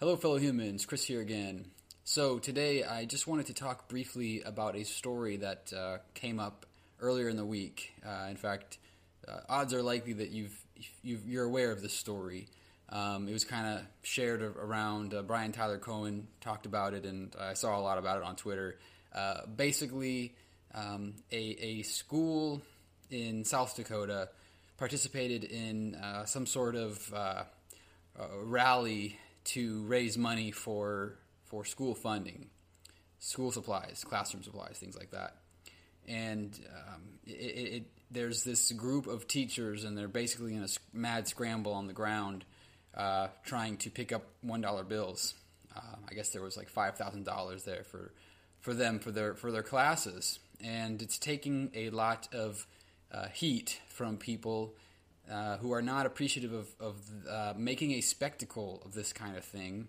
Hello, fellow humans. Chris here again. So, today I just wanted to talk briefly about a story that uh, came up earlier in the week. Uh, in fact, uh, odds are likely that you've, you are aware of this story. Um, it was kind of shared around. Uh, Brian Tyler Cohen talked about it, and I saw a lot about it on Twitter. Uh, basically, um, a, a school in South Dakota participated in uh, some sort of rally to raise money for for school funding, school supplies, classroom supplies, things like that. And um, it, it, there's this group of teachers, and they're basically in a mad scramble on the ground, uh, trying to pick up one dollar bills. Uh, I guess there was like five thousand dollars there for for them for their for their classes, and it's taking a lot of uh, heat from people uh, who are not appreciative of, of uh, making a spectacle of this kind of thing.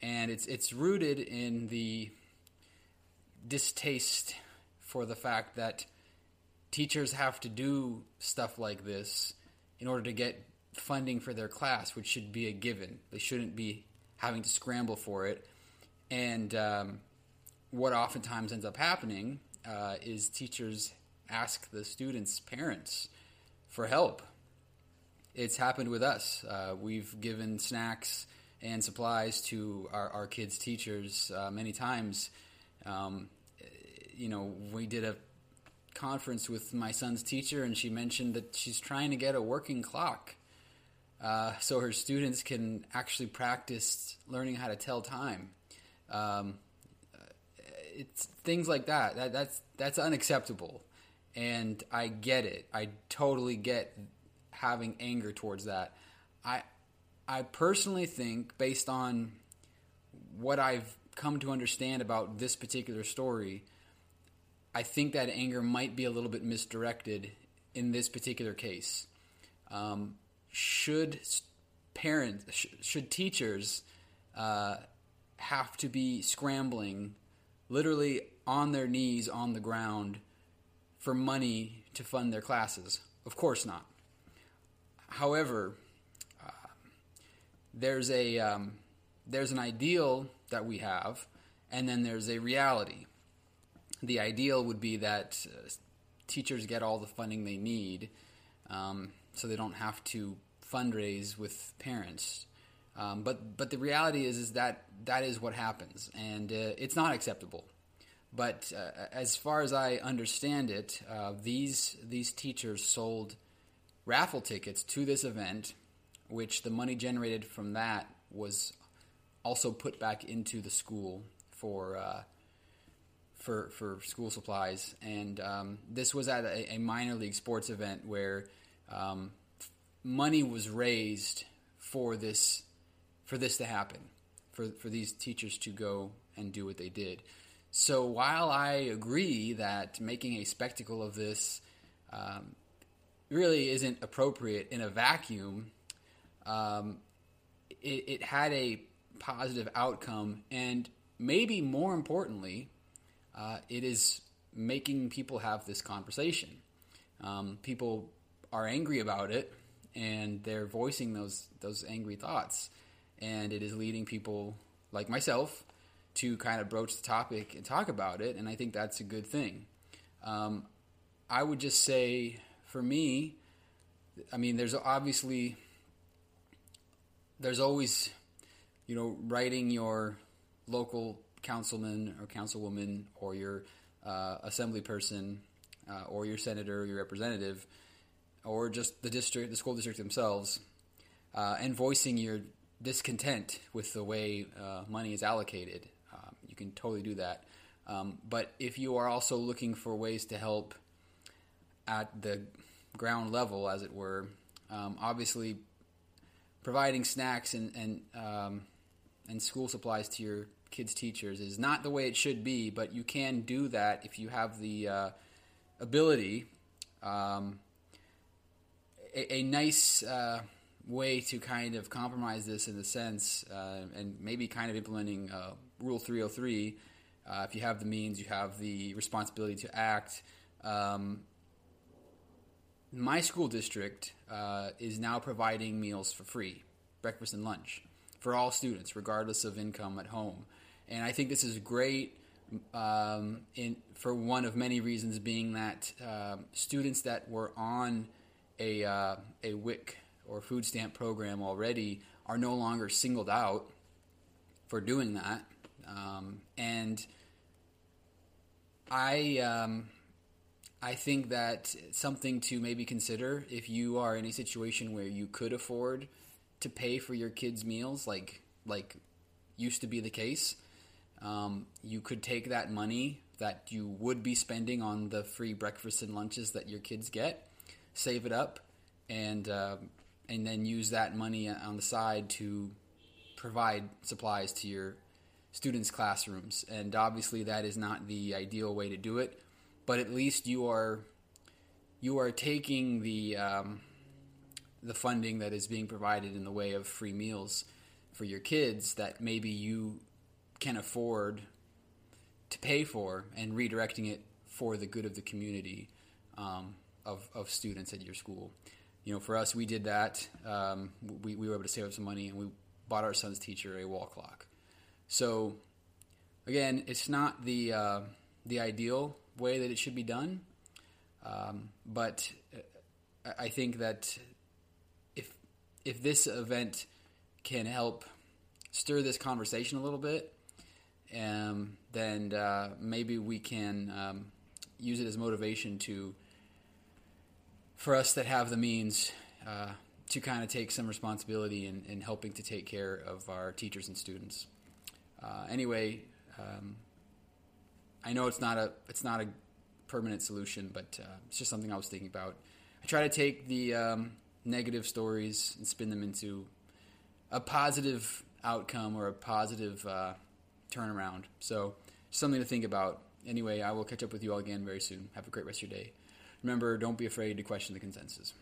And it's, it's rooted in the distaste for the fact that teachers have to do stuff like this in order to get funding for their class, which should be a given. They shouldn't be having to scramble for it. And um, what oftentimes ends up happening uh, is teachers ask the students' parents for help it's happened with us. Uh, we've given snacks and supplies to our, our kids' teachers uh, many times. Um, you know, we did a conference with my son's teacher, and she mentioned that she's trying to get a working clock uh, so her students can actually practice learning how to tell time. Um, it's things like that. that. That's that's unacceptable, and I get it. I totally get having anger towards that. I I personally think based on what I've come to understand about this particular story, I think that anger might be a little bit misdirected in this particular case. Um, should parents, sh- should teachers uh, have to be scrambling, literally on their knees on the ground, for money to fund their classes? Of course not. However, uh, there's a um, there's an ideal that we have, and then there's a reality. The ideal would be that uh, teachers get all the funding they need, um, so they don't have to fundraise with parents. Um, but but the reality is is that that is what happens, and uh, it's not acceptable. But uh, as far as I understand it, uh, these these teachers sold raffle tickets to this event, which the money generated from that was also put back into the school for uh, for for school supplies. And um, this was at a, a, minor league sports event where um, money was raised for this for this to happen, for for these teachers to go and do what they did. So while I agree that making a spectacle of this um, really isn't appropriate in a vacuum. Um, it, it, had a positive outcome, and maybe more importantly, uh, it is making people have this conversation. Um, people are angry about it, and they're voicing those those angry thoughts, and it is leading people like myself to kind of broach the topic and talk about it, and I think that's a good thing. Um, I would just say for me, I mean, there's obviously there's always you know writing your local councilman or councilwoman or your uh, assembly person uh, or your senator or your representative or just the district the school district themselves uh, and voicing your discontent with the way uh, money is allocated. Um, you can totally do that. Um, but if you are also looking for ways to help at the ground level, as it were. Um, obviously, providing snacks and and um, and school supplies to your kids' teachers is not the way it should be, but you can do that if you have the uh, ability. Um, a, a, nice uh, way to kind of compromise this in the sense, uh, and maybe kind of implementing uh, Rule 303. Uh, if you have the means, you have the responsibility to act. Um, my school district uh, is now providing meals for free, breakfast and lunch. for all students, regardless of income at home. And I think this is great um, in, for one of many reasons, being that uh, students that were on a, uh, a WIC or food stamp program already are no longer singled out for doing that. Um, and I um, I think that something to maybe consider if you are in a situation where you could afford to pay for your kids' meals, like like used to be the case. Um, you could take that money that you would be spending on the free breakfasts and lunches that your kids get, save it up, and uh, and then use that money on the side to provide supplies to your students' classrooms. And obviously, that is not the ideal way to do it, but at least you are you are taking the um, the funding that is being provided in the way of free meals for your kids that maybe you can afford to pay for and redirecting it for the good of the community um, of, of students at your school. You know, for us, we did that. Um, we, we were able to save up some money and we bought our son's teacher a wall clock. So, again, it's not the, uh, the ideal way that it should be done, um, but I think that if, if this event can help stir this conversation a little bit, um, then uh, maybe we can um, use it as motivation to for us that have the means uh, to kind of take some responsibility in, in, helping to take care of our teachers and students. Uh, anyway, um, I know it's not a it's not a permanent solution, but uh, it's just something I was thinking about. I try to take the um, negative stories and spin them into a positive outcome or a positive uh, turnaround. So, something to think about. Anyway, I will catch up with you all again very soon. Have a great rest of your day. Remember, don't be afraid to question the consensus.